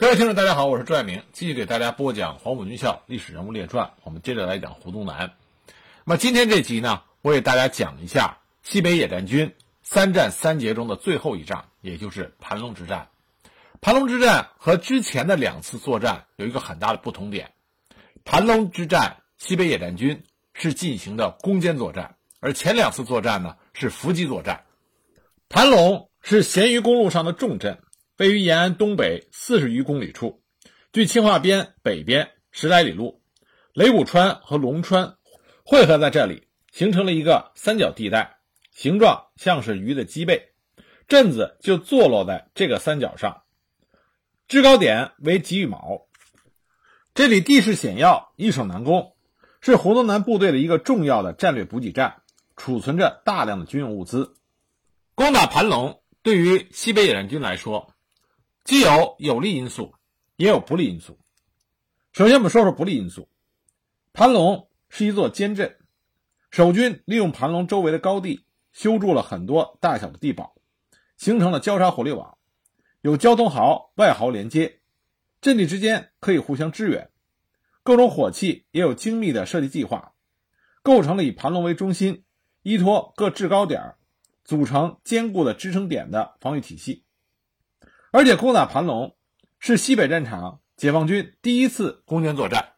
各位听众，大家好，我是朱爱明，继续给大家播讲《黄埔军校历史人物列传》。我们接着来讲胡宗南。那么今天这集呢，我给大家讲一下西北野战军三战三捷中的最后一仗，也就是盘龙之战。盘龙之战和之前的两次作战有一个很大的不同点：盘龙之战，西北野战军是进行的攻坚作战，而前两次作战呢是伏击作战。盘龙是咸鱼公路上的重镇。位于延安东北四十余公里处，距青化边北边十来里路，雷武川和龙川汇合在这里，形成了一个三角地带，形状像是鱼的脊背。镇子就坐落在这个三角上，制高点为吉羽毛。这里地势险要，易守难攻，是胡宗南部队的一个重要的战略补给站，储存着大量的军用物资。攻打盘龙，对于西北野战军来说，既有有利因素，也有不利因素。首先，我们说说不利因素。盘龙是一座坚镇，守军利用盘龙周围的高地修筑了很多大小的地堡，形成了交叉火力网，有交通壕、外壕连接，阵地之间可以互相支援。各种火器也有精密的设计计划，构成了以盘龙为中心，依托各制高点，组成坚固的支撑点的防御体系。而且攻打盘龙是西北战场解放军第一次攻坚作战，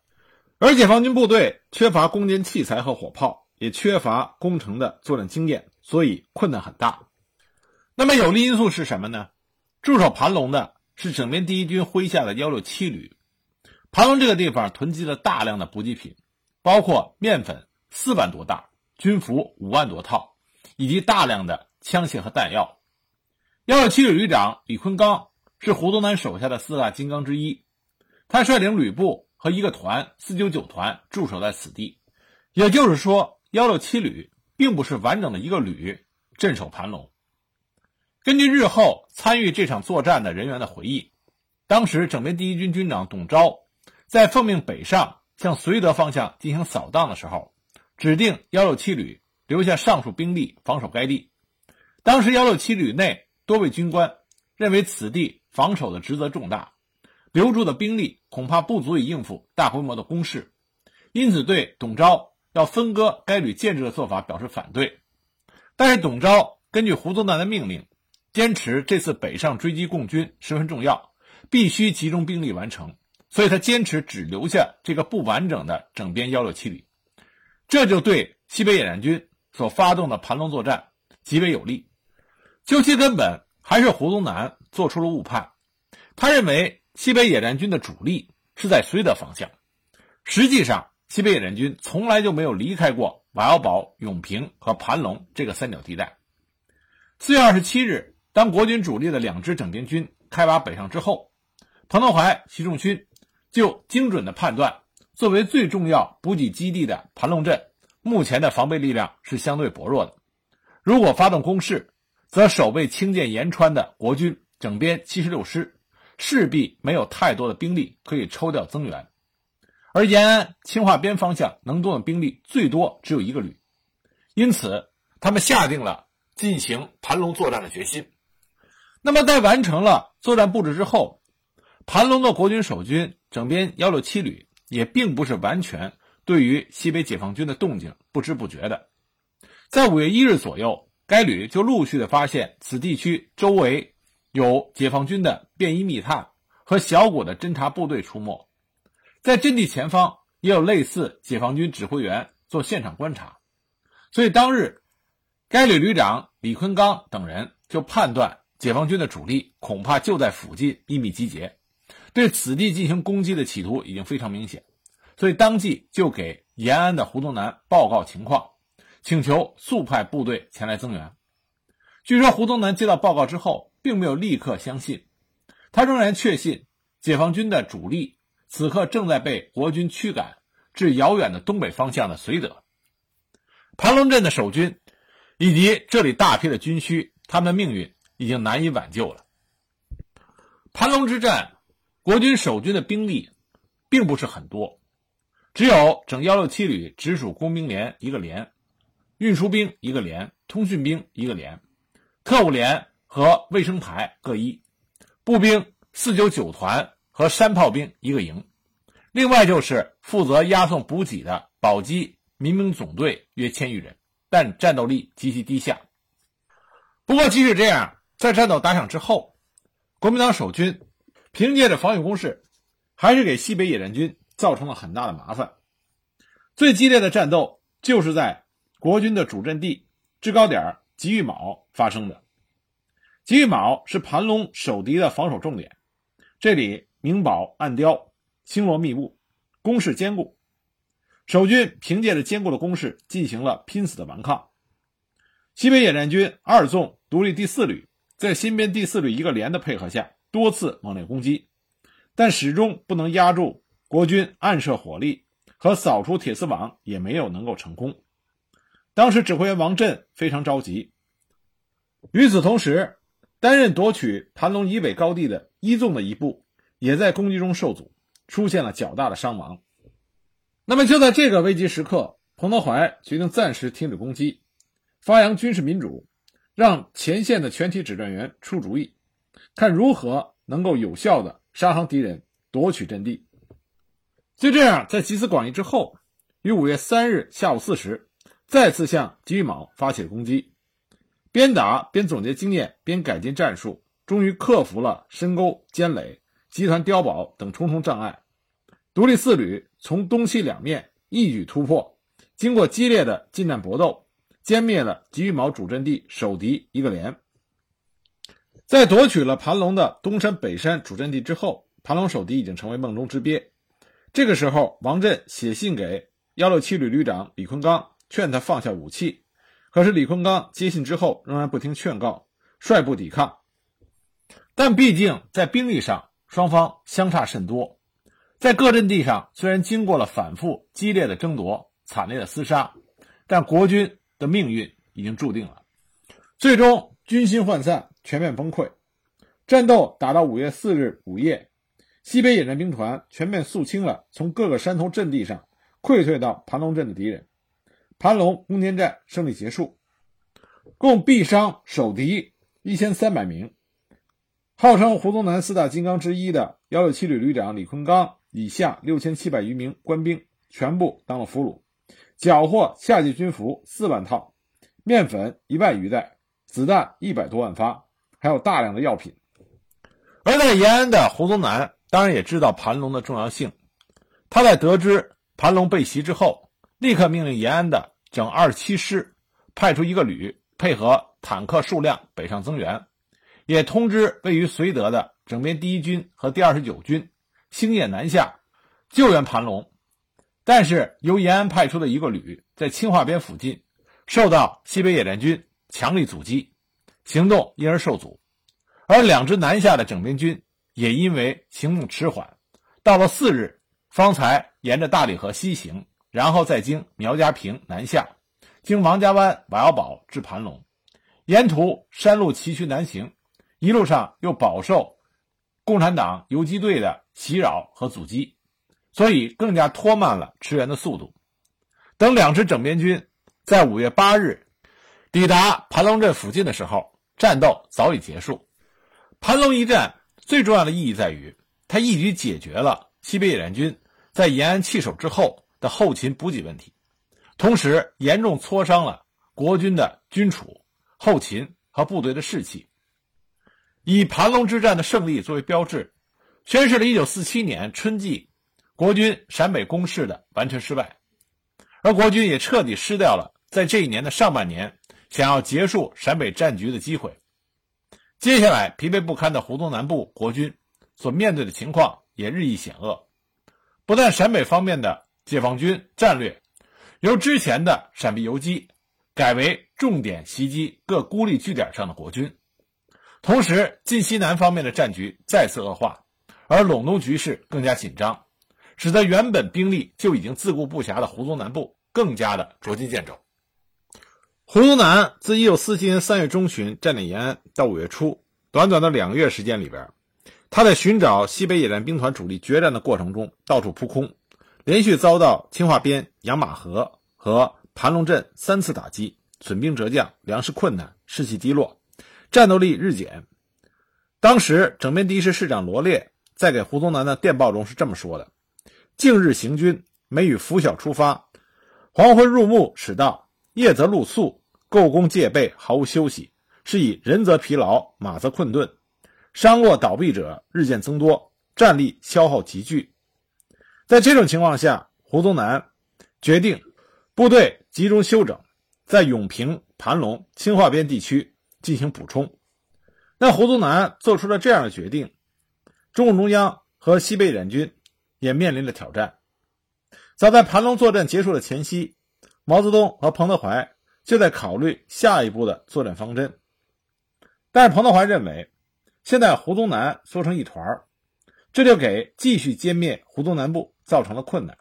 而解放军部队缺乏攻坚器材和火炮，也缺乏攻城的作战经验，所以困难很大。那么有利因素是什么呢？驻守盘龙的是整编第一军麾下的幺六七旅。盘龙这个地方囤积了大量的补给品，包括面粉四万多袋、军服五万多套，以及大量的枪械和弹药。幺六七旅旅长李坤刚是胡宗南手下的四大金刚之一，他率领旅部和一个团四九九团驻守在此地。也就是说，幺六七旅并不是完整的一个旅镇守盘龙。根据日后参与这场作战的人员的回忆，当时整编第一军军长董钊在奉命北上向绥德方向进行扫荡的时候，指定幺六七旅留下上述兵力防守该地。当时幺六七旅内。多位军官认为此地防守的职责重大，留住的兵力恐怕不足以应付大规模的攻势，因此对董钊要分割该旅建制的做法表示反对。但是董钊根据胡宗南的命令，坚持这次北上追击共军十分重要，必须集中兵力完成，所以他坚持只留下这个不完整的整编幺六七旅，这就对西北野战军所发动的盘龙作战极为有利。究其根本，还是胡宗南做出了误判。他认为西北野战军的主力是在绥德方向，实际上西北野战军从来就没有离开过瓦窑堡、永平和盘龙这个三角地带。四月二十七日，当国军主力的两支整编军开拔北上之后，彭德怀、习仲勋就精准的判断，作为最重要补给基地的盘龙镇，目前的防备力量是相对薄弱的。如果发动攻势，则守备清涧延川的国军整编七十六师势必没有太多的兵力可以抽调增援，而延安青化边方向能动的兵力最多只有一个旅，因此他们下定了进行盘龙作战的决心。那么在完成了作战布置之后，盘龙的国军守军整编幺六七旅也并不是完全对于西北解放军的动静不知不觉的，在五月一日左右。该旅就陆续的发现此地区周围有解放军的便衣密探和小股的侦察部队出没，在阵地前方也有类似解放军指挥员做现场观察，所以当日该旅旅长李坤刚等人就判断解放军的主力恐怕就在附近秘密集结，对此地进行攻击的企图已经非常明显，所以当即就给延安的胡宗南报告情况。请求速派部队前来增援。据说胡宗南接到报告之后，并没有立刻相信，他仍然确信解放军的主力此刻正在被国军驱赶至遥远的东北方向的绥德。盘龙镇的守军以及这里大批的军需，他们的命运已经难以挽救了。盘龙之战，国军守军的兵力并不是很多，只有整幺六七旅直属工兵连一个连。运输兵一个连，通讯兵一个连，特务连和卫生排各一，步兵四九九团和山炮兵一个营，另外就是负责押送补给的宝鸡民兵总队约千余人，但战斗力极其低下。不过，即使这样，在战斗打响之后，国民党守军凭借着防御工事，还是给西北野战军造成了很大的麻烦。最激烈的战斗就是在国军的主阵地制高点吉玉卯发生的。吉玉卯是盘龙守敌的防守重点，这里明堡暗雕，星罗密布，攻势坚固。守军凭借着坚固的攻势，进行了拼死的顽抗。西北野战军二纵独立第四旅在新编第四旅一个连的配合下，多次猛烈攻击，但始终不能压住国军暗射火力和扫除铁丝网，也没有能够成功。当时指挥员王震非常着急。与此同时，担任夺取盘龙以北高地的一纵的一部，也在攻击中受阻，出现了较大的伤亡。那么就在这个危急时刻，彭德怀决定暂时停止攻击，发扬军事民主，让前线的全体指战员出主意，看如何能够有效的杀伤敌人，夺取阵地。就这样，在集思广益之后，于五月三日下午四时，再次向吉玉卯发起攻击。边打边总结经验，边改进战术，终于克服了深沟、坚垒、集团碉堡等重重障碍。独立四旅从东西两面一举突破，经过激烈的近战搏斗，歼灭了吉玉卯主阵地守敌一个连。在夺取了盘龙的东山、北山主阵地之后，盘龙守敌已经成为梦中之鳖。这个时候，王震写信给幺六七旅旅长李坤刚，劝他放下武器。可是李坤刚接信之后，仍然不听劝告，率部抵抗。但毕竟在兵力上，双方相差甚多。在各阵地上，虽然经过了反复激烈的争夺、惨烈的厮杀，但国军的命运已经注定了。最终军心涣散，全面崩溃。战斗打到五月四日午夜，西北野战兵团全面肃清了从各个山头阵地上溃退到盘龙镇的敌人。盘龙攻坚战胜利结束，共毙伤守敌一千三百名。号称胡宗南四大金刚之一的幺六七旅旅长李坤刚以下六千七百余名官兵全部当了俘虏，缴获夏季军服四万套、面粉一万余袋、子弹一百多万发，还有大量的药品。而在延安的胡宗南当然也知道盘龙的重要性，他在得知盘龙被袭之后。立刻命令延安的整二七师派出一个旅，配合坦克数量北上增援，也通知位于绥德的整编第一军和第二十九军星夜南下救援盘龙。但是由延安派出的一个旅在青化边附近受到西北野战军强力阻击，行动因而受阻。而两支南下的整编军也因为行动迟缓，到了四日方才沿着大理河西行。然后再经苗家坪南下，经王家湾、瓦窑堡至盘龙，沿途山路崎岖难行，一路上又饱受共产党游击队的袭扰和阻击，所以更加拖慢了驰援的速度。等两支整编军在五月八日抵达盘龙镇附近的时候，战斗早已结束。盘龙一战最重要的意义在于，它一举解决了西北野战军在延安弃守之后。的后勤补给问题，同时严重挫伤了国军的军储、后勤和部队的士气。以盘龙之战的胜利作为标志，宣示了1947年春季国军陕北攻势的完全失败，而国军也彻底失掉了在这一年的上半年想要结束陕北战局的机会。接下来，疲惫不堪的湖东南部国军所面对的情况也日益险恶，不但陕北方面的。解放军战略由之前的闪避游击改为重点袭击各孤立据点上的国军，同时晋西南方面的战局再次恶化，而陇东局势更加紧张，使得原本兵力就已经自顾不暇的胡宗南部更加的捉襟见肘。胡宗南自1947年3月中旬占领延安到5月初，短短的两个月时间里边，他在寻找西北野战兵团主力决战的过程中到处扑空。连续遭到青化边、养马河和盘龙镇三次打击，损兵折将，粮食困难，士气低落，战斗力日减。当时整编第一师师长罗烈在给胡宗南的电报中是这么说的：“近日行军，每与拂晓出发，黄昏入暮始到，夜则露宿，构攻戒备，毫无休息，是以人则疲劳，马则困顿，伤落倒闭者日渐增多，战力消耗急剧。在这种情况下，胡宗南决定部队集中休整，在永平、盘龙、清化边地区进行补充。那胡宗南做出了这样的决定。”中共中央和西北野战军也面临着挑战。早在盘龙作战结束的前夕，毛泽东和彭德怀就在考虑下一步的作战方针。但是彭德怀认为，现在胡宗南缩成一团这就给继续歼灭胡宗南部造成了困难。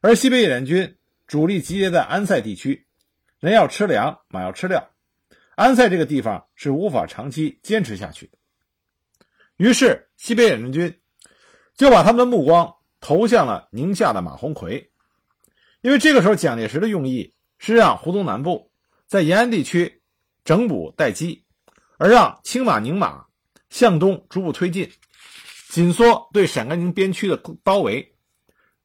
而西北野战军主力集结在安塞地区，人要吃粮，马要吃料，安塞这个地方是无法长期坚持下去的。于是，西北野战军就把他们的目光投向了宁夏的马鸿逵，因为这个时候蒋介石的用意是让胡宗南部在延安地区整补待机，而让青马、宁马向东逐步推进，紧缩对陕甘宁边区的包围，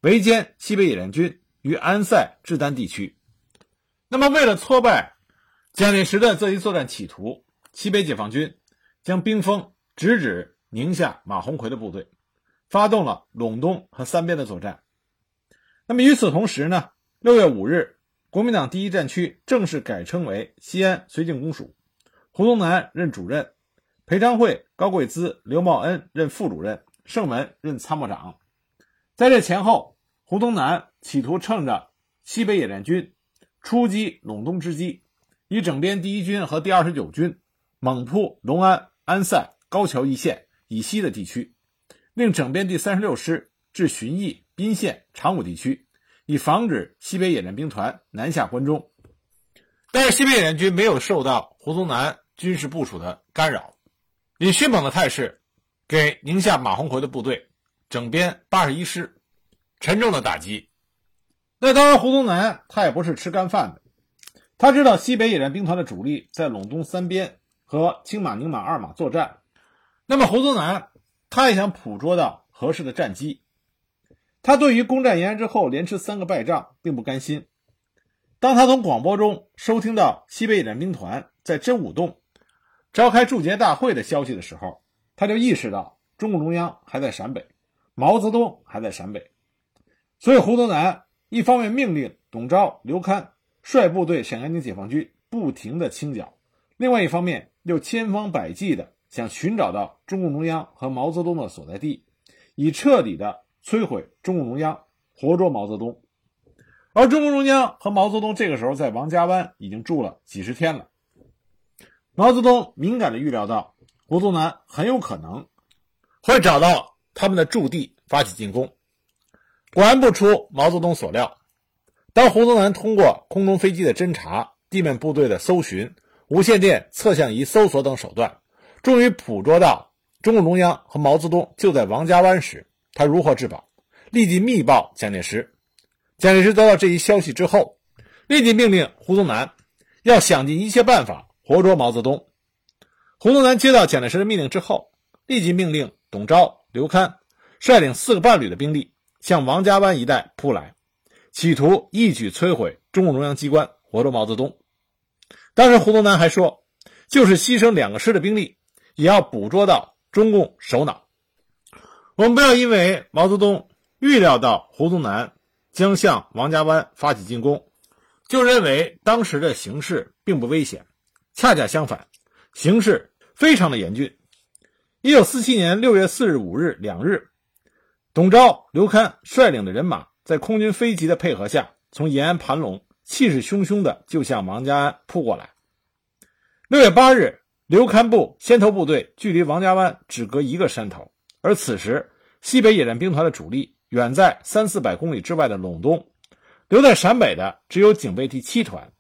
围歼西北野战军于安塞志丹地区。那么，为了挫败蒋介石的这一作战企图，西北解放军将兵锋直指。宁夏马鸿逵的部队发动了陇东和三边的作战。那么与此同时呢？六月五日，国民党第一战区正式改称为西安绥靖公署，胡宗南任主任，裴昌会、高贵滋、刘茂恩任副主任，盛文任参谋长。在这前后，胡宗南企图趁着西北野战军出击陇东之机，以整编第一军和第二十九军猛扑隆安、安塞、高桥一线。以西的地区，令整编第三十六师至旬邑、宾县、长武地区，以防止西北野战兵团南下关中。但是西北野战军没有受到胡宗南军事部署的干扰，以迅猛的态势，给宁夏马鸿逵的部队整编八十一师沉重的打击。那当然，胡宗南他也不是吃干饭的，他知道西北野战兵团的主力在陇东三边和青马、宁马二马作战。那么胡宗南，他也想捕捉到合适的战机。他对于攻占延安之后连吃三个败仗并不甘心。当他从广播中收听到西北野战兵团在真武洞召开祝捷大会的消息的时候，他就意识到中共中央还在陕北，毛泽东还在陕北。所以胡宗南一方面命令董钊、刘戡率部队陕甘宁解放军不停地清剿，另外一方面又千方百计的。想寻找到中共中央和毛泽东的所在地，以彻底的摧毁中共中央，活捉毛泽东。而中共中央和毛泽东这个时候在王家湾已经住了几十天了。毛泽东敏感的预料到胡宗南很有可能会找到他们的驻地发起进攻。果然不出毛泽东所料，当胡宗南通过空中飞机的侦察、地面部队的搜寻、无线电测向仪搜索等手段。终于捕捉到中共中央和毛泽东就在王家湾时，他如获至宝，立即密报蒋介石。蒋介石得到这一消息之后，立即命令胡宗南要想尽一切办法活捉毛泽东。胡宗南接到蒋介石的命令之后，立即命令董钊、刘戡率领四个半旅的兵力向王家湾一带扑来，企图一举摧毁中共中央机关，活捉毛泽东。当时胡宗南还说，就是牺牲两个师的兵力。也要捕捉到中共首脑。我们不要因为毛泽东预料到胡宗南将向王家湾发起进攻，就认为当时的形势并不危险。恰恰相反，形势非常的严峻。一九四七年六月四日、五日两日，董钊、刘戡率领的人马在空军飞机的配合下，从延安盘龙气势汹汹的就向王家湾扑过来。六月八日。刘戡部先头部队距离王家湾只隔一个山头，而此时西北野战兵团的主力远在三四百公里之外的陇东，留在陕北的只有警备第七团，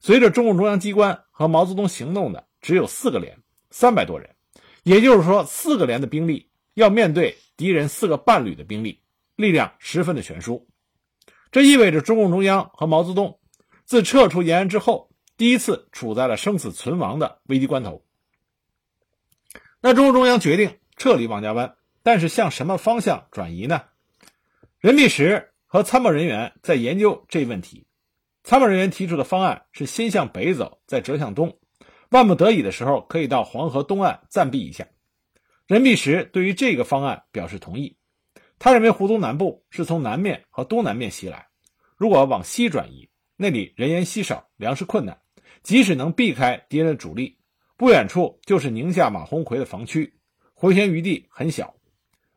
随着中共中央机关和毛泽东行动的只有四个连，三百多人，也就是说，四个连的兵力要面对敌人四个半旅的兵力，力量十分的悬殊。这意味着中共中央和毛泽东自撤出延安之后，第一次处在了生死存亡的危机关头。那中共中央决定撤离王家湾，但是向什么方向转移呢？任弼时和参谋人员在研究这一问题。参谋人员提出的方案是先向北走，再折向东，万不得已的时候可以到黄河东岸暂避一下。任弼时对于这个方案表示同意。他认为湖东南部是从南面和东南面袭来，如果往西转移，那里人烟稀少，粮食困难，即使能避开敌人的主力，不远处就是宁夏马鸿逵的防区，回旋余地很小。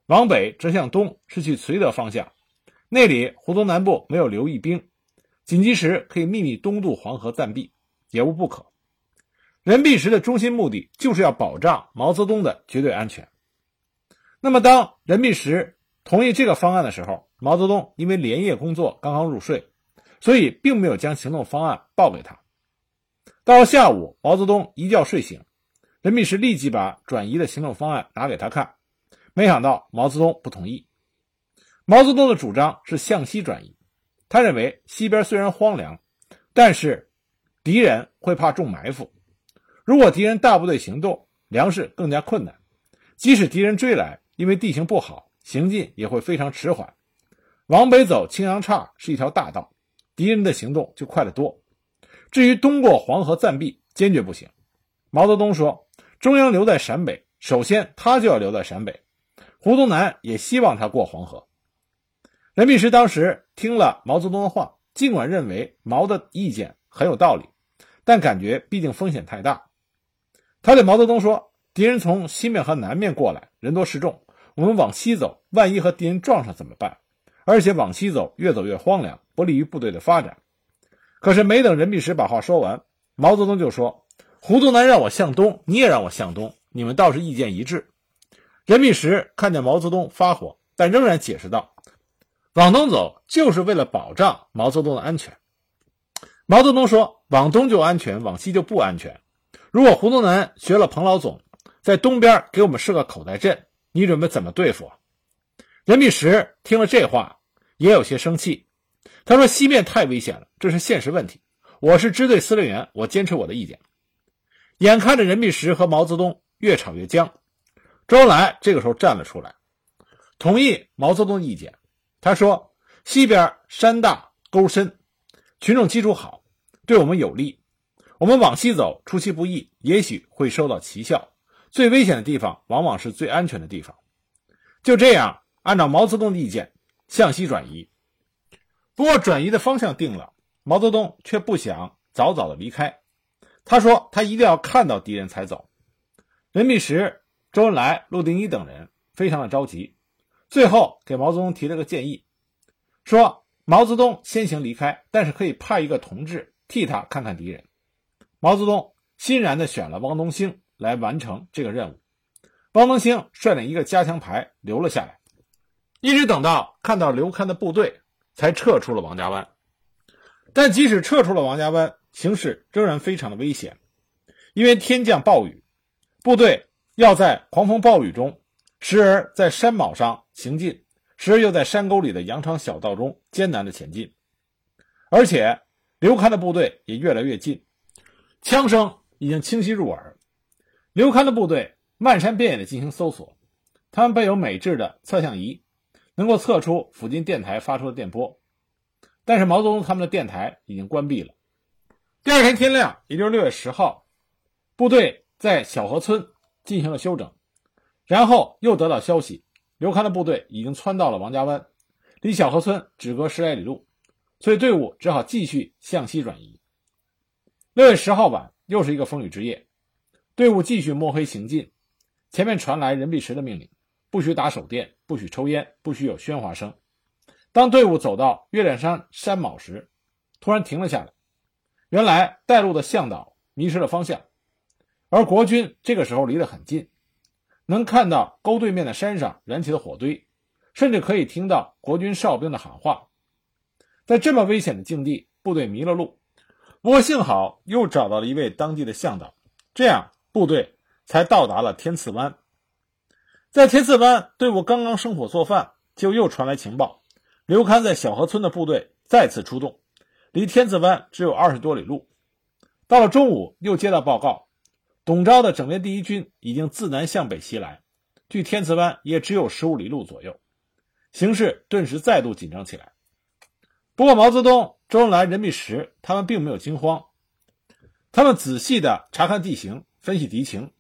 往北折向东是去绥德方向，那里湖东南部没有留义兵，紧急时可以秘密东渡黄河暂避，也无不可。任弼时的中心目的就是要保障毛泽东的绝对安全。那么，当任弼时同意这个方案的时候，毛泽东因为连夜工作刚刚入睡，所以并没有将行动方案报给他。到了下午，毛泽东一觉睡醒，任弼时立即把转移的行动方案拿给他看，没想到毛泽东不同意。毛泽东的主张是向西转移，他认为西边虽然荒凉，但是敌人会怕中埋伏，如果敌人大部队行动，粮食更加困难，即使敌人追来，因为地形不好。行进也会非常迟缓，往北走青羊岔是一条大道，敌人的行动就快得多。至于东过黄河暂避，坚决不行。毛泽东说：“中央留在陕北，首先他就要留在陕北。胡宗南也希望他过黄河。”任弼时当时听了毛泽东的话，尽管认为毛的意见很有道理，但感觉毕竟风险太大。他对毛泽东说：“敌人从西面和南面过来，人多势众。”我们往西走，万一和敌人撞上怎么办？而且往西走，越走越荒凉，不利于部队的发展。可是没等任弼时把话说完，毛泽东就说：“胡宗南让我向东，你也让我向东，你们倒是意见一致。”任弼时看见毛泽东发火，但仍然解释道：“往东走就是为了保障毛泽东的安全。”毛泽东说：“往东就安全，往西就不安全。如果胡宗南学了彭老总，在东边给我们设个口袋阵。”你准备怎么对付？任弼时听了这话，也有些生气。他说：“西面太危险了，这是现实问题。我是支队司令员，我坚持我的意见。”眼看着任弼时和毛泽东越吵越僵，周恩来这个时候站了出来，同意毛泽东的意见。他说：“西边山大沟深，群众基础好，对我们有利。我们往西走，出其不意，也许会收到奇效。”最危险的地方，往往是最安全的地方。就这样，按照毛泽东的意见向西转移。不过，转移的方向定了，毛泽东却不想早早的离开。他说：“他一定要看到敌人才走。”任弼时、周恩来、陆定一等人非常的着急，最后给毛泽东提了个建议，说：“毛泽东先行离开，但是可以派一个同志替他看看敌人。”毛泽东欣然的选了汪东兴。来完成这个任务，汪东兴率领一个加强排留了下来，一直等到看到刘戡的部队，才撤出了王家湾。但即使撤出了王家湾，形势仍然非常的危险，因为天降暴雨，部队要在狂风暴雨中，时而在山峁上行进，时而又在山沟里的羊肠小道中艰难的前进，而且刘戡的部队也越来越近，枪声已经清晰入耳。刘戡的部队漫山遍野的进行搜索，他们备有美制的测向仪，能够测出附近电台发出的电波。但是毛泽东他们的电台已经关闭了。第二天天亮，也就是六月十号，部队在小河村进行了休整，然后又得到消息，刘戡的部队已经窜到了王家湾，离小河村只隔十来里路，所以队伍只好继续向西转移。六月十号晚，又是一个风雨之夜。队伍继续摸黑行进，前面传来任弼时的命令：不许打手电，不许抽烟，不许有喧哗声。当队伍走到月亮山山峁时，突然停了下来。原来带路的向导迷失了方向，而国军这个时候离得很近，能看到沟对面的山上燃起的火堆，甚至可以听到国军哨兵的喊话。在这么危险的境地，部队迷了路，不过幸好又找到了一位当地的向导，这样。部队才到达了天赐湾，在天赐湾，队伍刚刚生火做饭，就又传来情报：刘戡在小河村的部队再次出动，离天赐湾只有二十多里路。到了中午，又接到报告，董钊的整编第一军已经自南向北袭来，距天慈湾也只有十五里路左右，形势顿时再度紧张起来。不过，毛泽东、周恩来、任弼时他们并没有惊慌，他们仔细地查看地形，分析敌情。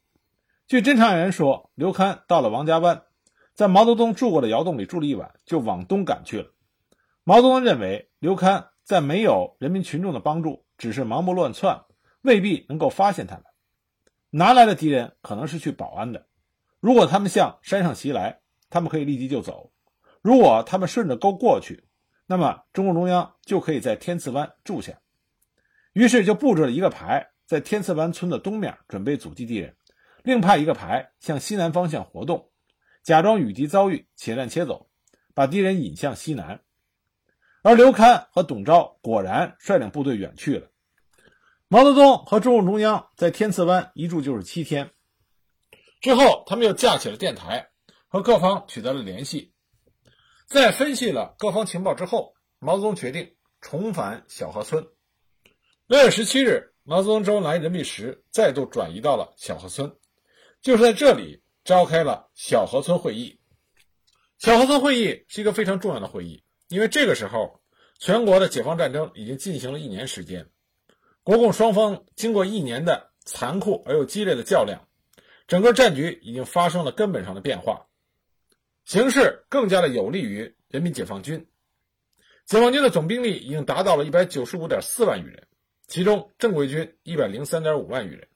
据侦查员说，刘戡到了王家湾，在毛泽东住过的窑洞里住了一晚，就往东赶去了。毛泽东认为，刘戡在没有人民群众的帮助，只是盲目乱窜，未必能够发现他们。拿来的敌人可能是去保安的。如果他们向山上袭来，他们可以立即就走；如果他们顺着沟过去，那么中共中央就可以在天赐湾住下。于是就布置了一个排在天赐湾村的东面，准备阻击敌人；另派一个排向西南方向活动，假装与敌遭遇，且战且走，把敌人引向西南。而刘戡和董钊果然率领部队远去了。毛泽东和中共中央在天赐湾一住就是七天。之后，他们又架起了电台，和各方取得了联系。在分析了各方情报之后，毛泽东决定重返小河村。六月十七日，毛泽东、周恩来、任弼时再度转移到了小河村，就是在这里召开了小河村会议。小河村会议是一个非常重要的会议，因为这个时候，全国的解放战争已经进行了一年时间，国共双方经过一年的残酷而又激烈的较量，整个战局已经发生了根本上的变化。形势更加的有利于人民解放军。解放军的总兵力已经达到了一百九十五点四万余人，其中正规军一百零三点五万余人，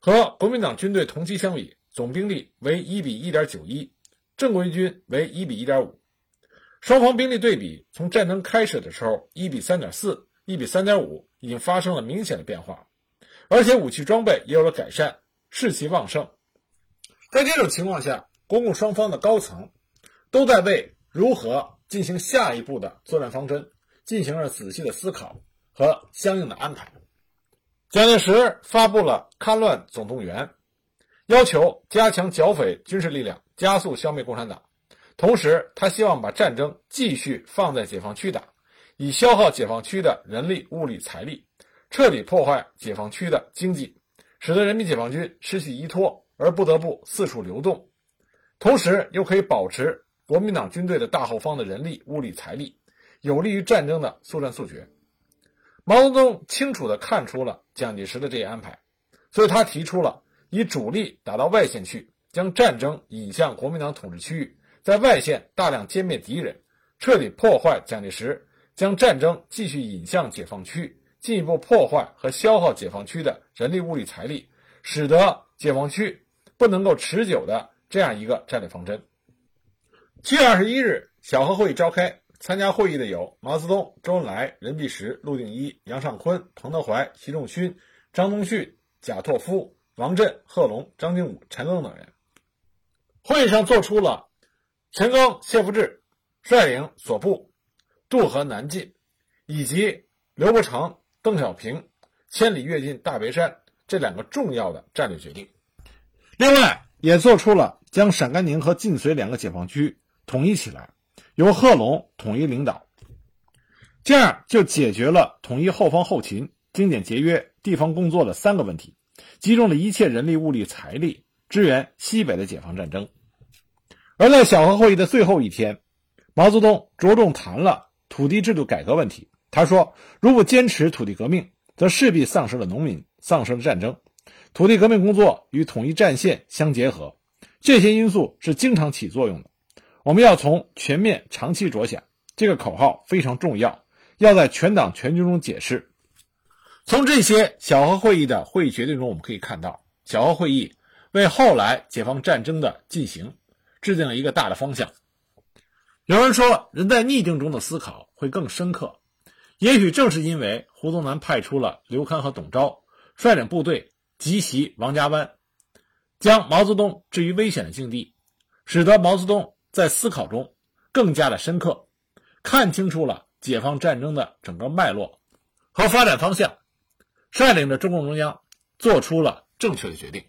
和国民党军队同期相比，总兵力为一比一点九一，正规军为一比一点五。双方兵力对比从战争开始的时候一比三点四、一比三点五，已经发生了明显的变化，而且武器装备也有了改善，士气旺盛。在这种情况下，国共双方的高层都在为如何进行下一步的作战方针进行了仔细的思考和相应的安排。蒋介石发布了戡乱总动员，要求加强剿匪军事力量，加速消灭共产党。同时，他希望把战争继续放在解放区打，以消耗解放区的人力、物力、财力，彻底破坏解放区的经济，使得人民解放军失去依托而不得不四处流动。同时，又可以保持国民党军队的大后方的人力、物力、财力，有利于战争的速战速决。毛泽东清楚地看出了蒋介石的这一安排，所以他提出了以主力打到外线去，将战争引向国民党统治区域，在外线大量歼灭敌人，彻底破坏蒋介石将战争继续引向解放区，进一步破坏和消耗解放区的人力、物力、财力，使得解放区不能够持久的。这样一个战略方针。七月二十一日，小河会议召开，参加会议的有毛泽东、周恩来、任弼时、陆定一、杨尚昆、彭德怀、习仲勋、张宗逊、贾拓夫、王震、贺龙、张经武、陈赓等人。会议上作出了陈赓、谢富治率领所部渡河南进，以及刘伯承、邓小平千里跃进大别山这两个重要的战略决定。另外，也做出了将陕甘宁和晋绥两个解放区统一起来，由贺龙统一领导，这样就解决了统一后方后勤、精简节约地方工作的三个问题，集中了一切人力、物力、财力支援西北的解放战争。而在小河会议的最后一天，毛泽东着重谈了土地制度改革问题。他说：“如果坚持土地革命，则势必丧失了农民，丧失了战争。”土地革命工作与统一战线相结合，这些因素是经常起作用的。我们要从全面、长期着想，这个口号非常重要，要在全党全军中解释。从这些小河会议的会议决定中，我们可以看到，小河会议为后来解放战争的进行制定了一个大的方向。有人说，人在逆境中的思考会更深刻，也许正是因为胡宗南派出了刘戡和董钊，率领部队。急袭王家湾，将毛泽东置于危险的境地，使得毛泽东在思考中更加的深刻，看清楚了解放战争的整个脉络和发展方向，率领着中共中央做出了正确的决定。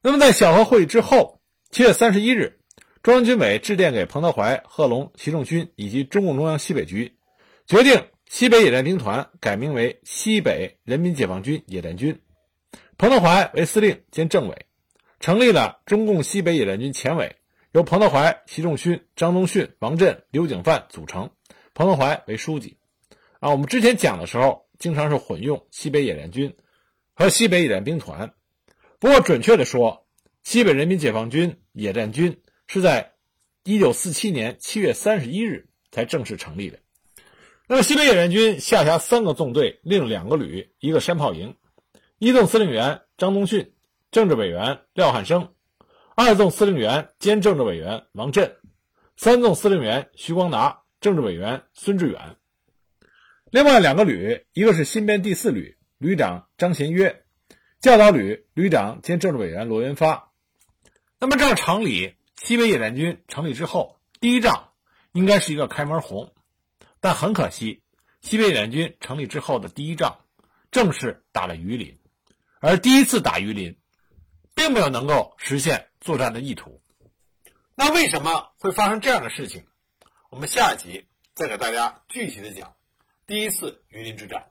那么，在小河会议之后，七月三十一日，中央军委致电给彭德怀、贺龙、习仲勋以及中共中央西北局，决定西北野战兵团改名为西北人民解放军野战军。彭德怀为司令兼政委，成立了中共西北野战军前委，由彭德怀、习仲勋、张宗逊、王震、刘景范组成，彭德怀为书记。啊，我们之前讲的时候，经常是混用西北野战军和西北野战兵团。不过，准确的说，西北人民解放军野战军是在1947年7月31日才正式成立的。那么，西北野战军下辖三个纵队，另两个旅，一个山炮营。一纵司令员张宗逊，政治委员廖汉生，二纵司令员兼政治委员王震，三纵司令员徐光达，政治委员孙志远。另外两个旅，一个是新编第四旅，旅长张贤约，教导旅旅长兼政治委员罗元发。那么这样城里西北野战军成立之后，第一仗应该是一个开门红，但很可惜，西北野战军成立之后的第一仗，正是打了榆林，而第一次打榆林，并没有能够实现作战的意图。那为什么会发生这样的事情？我们下一集再给大家具体的讲。第一次榆林之战。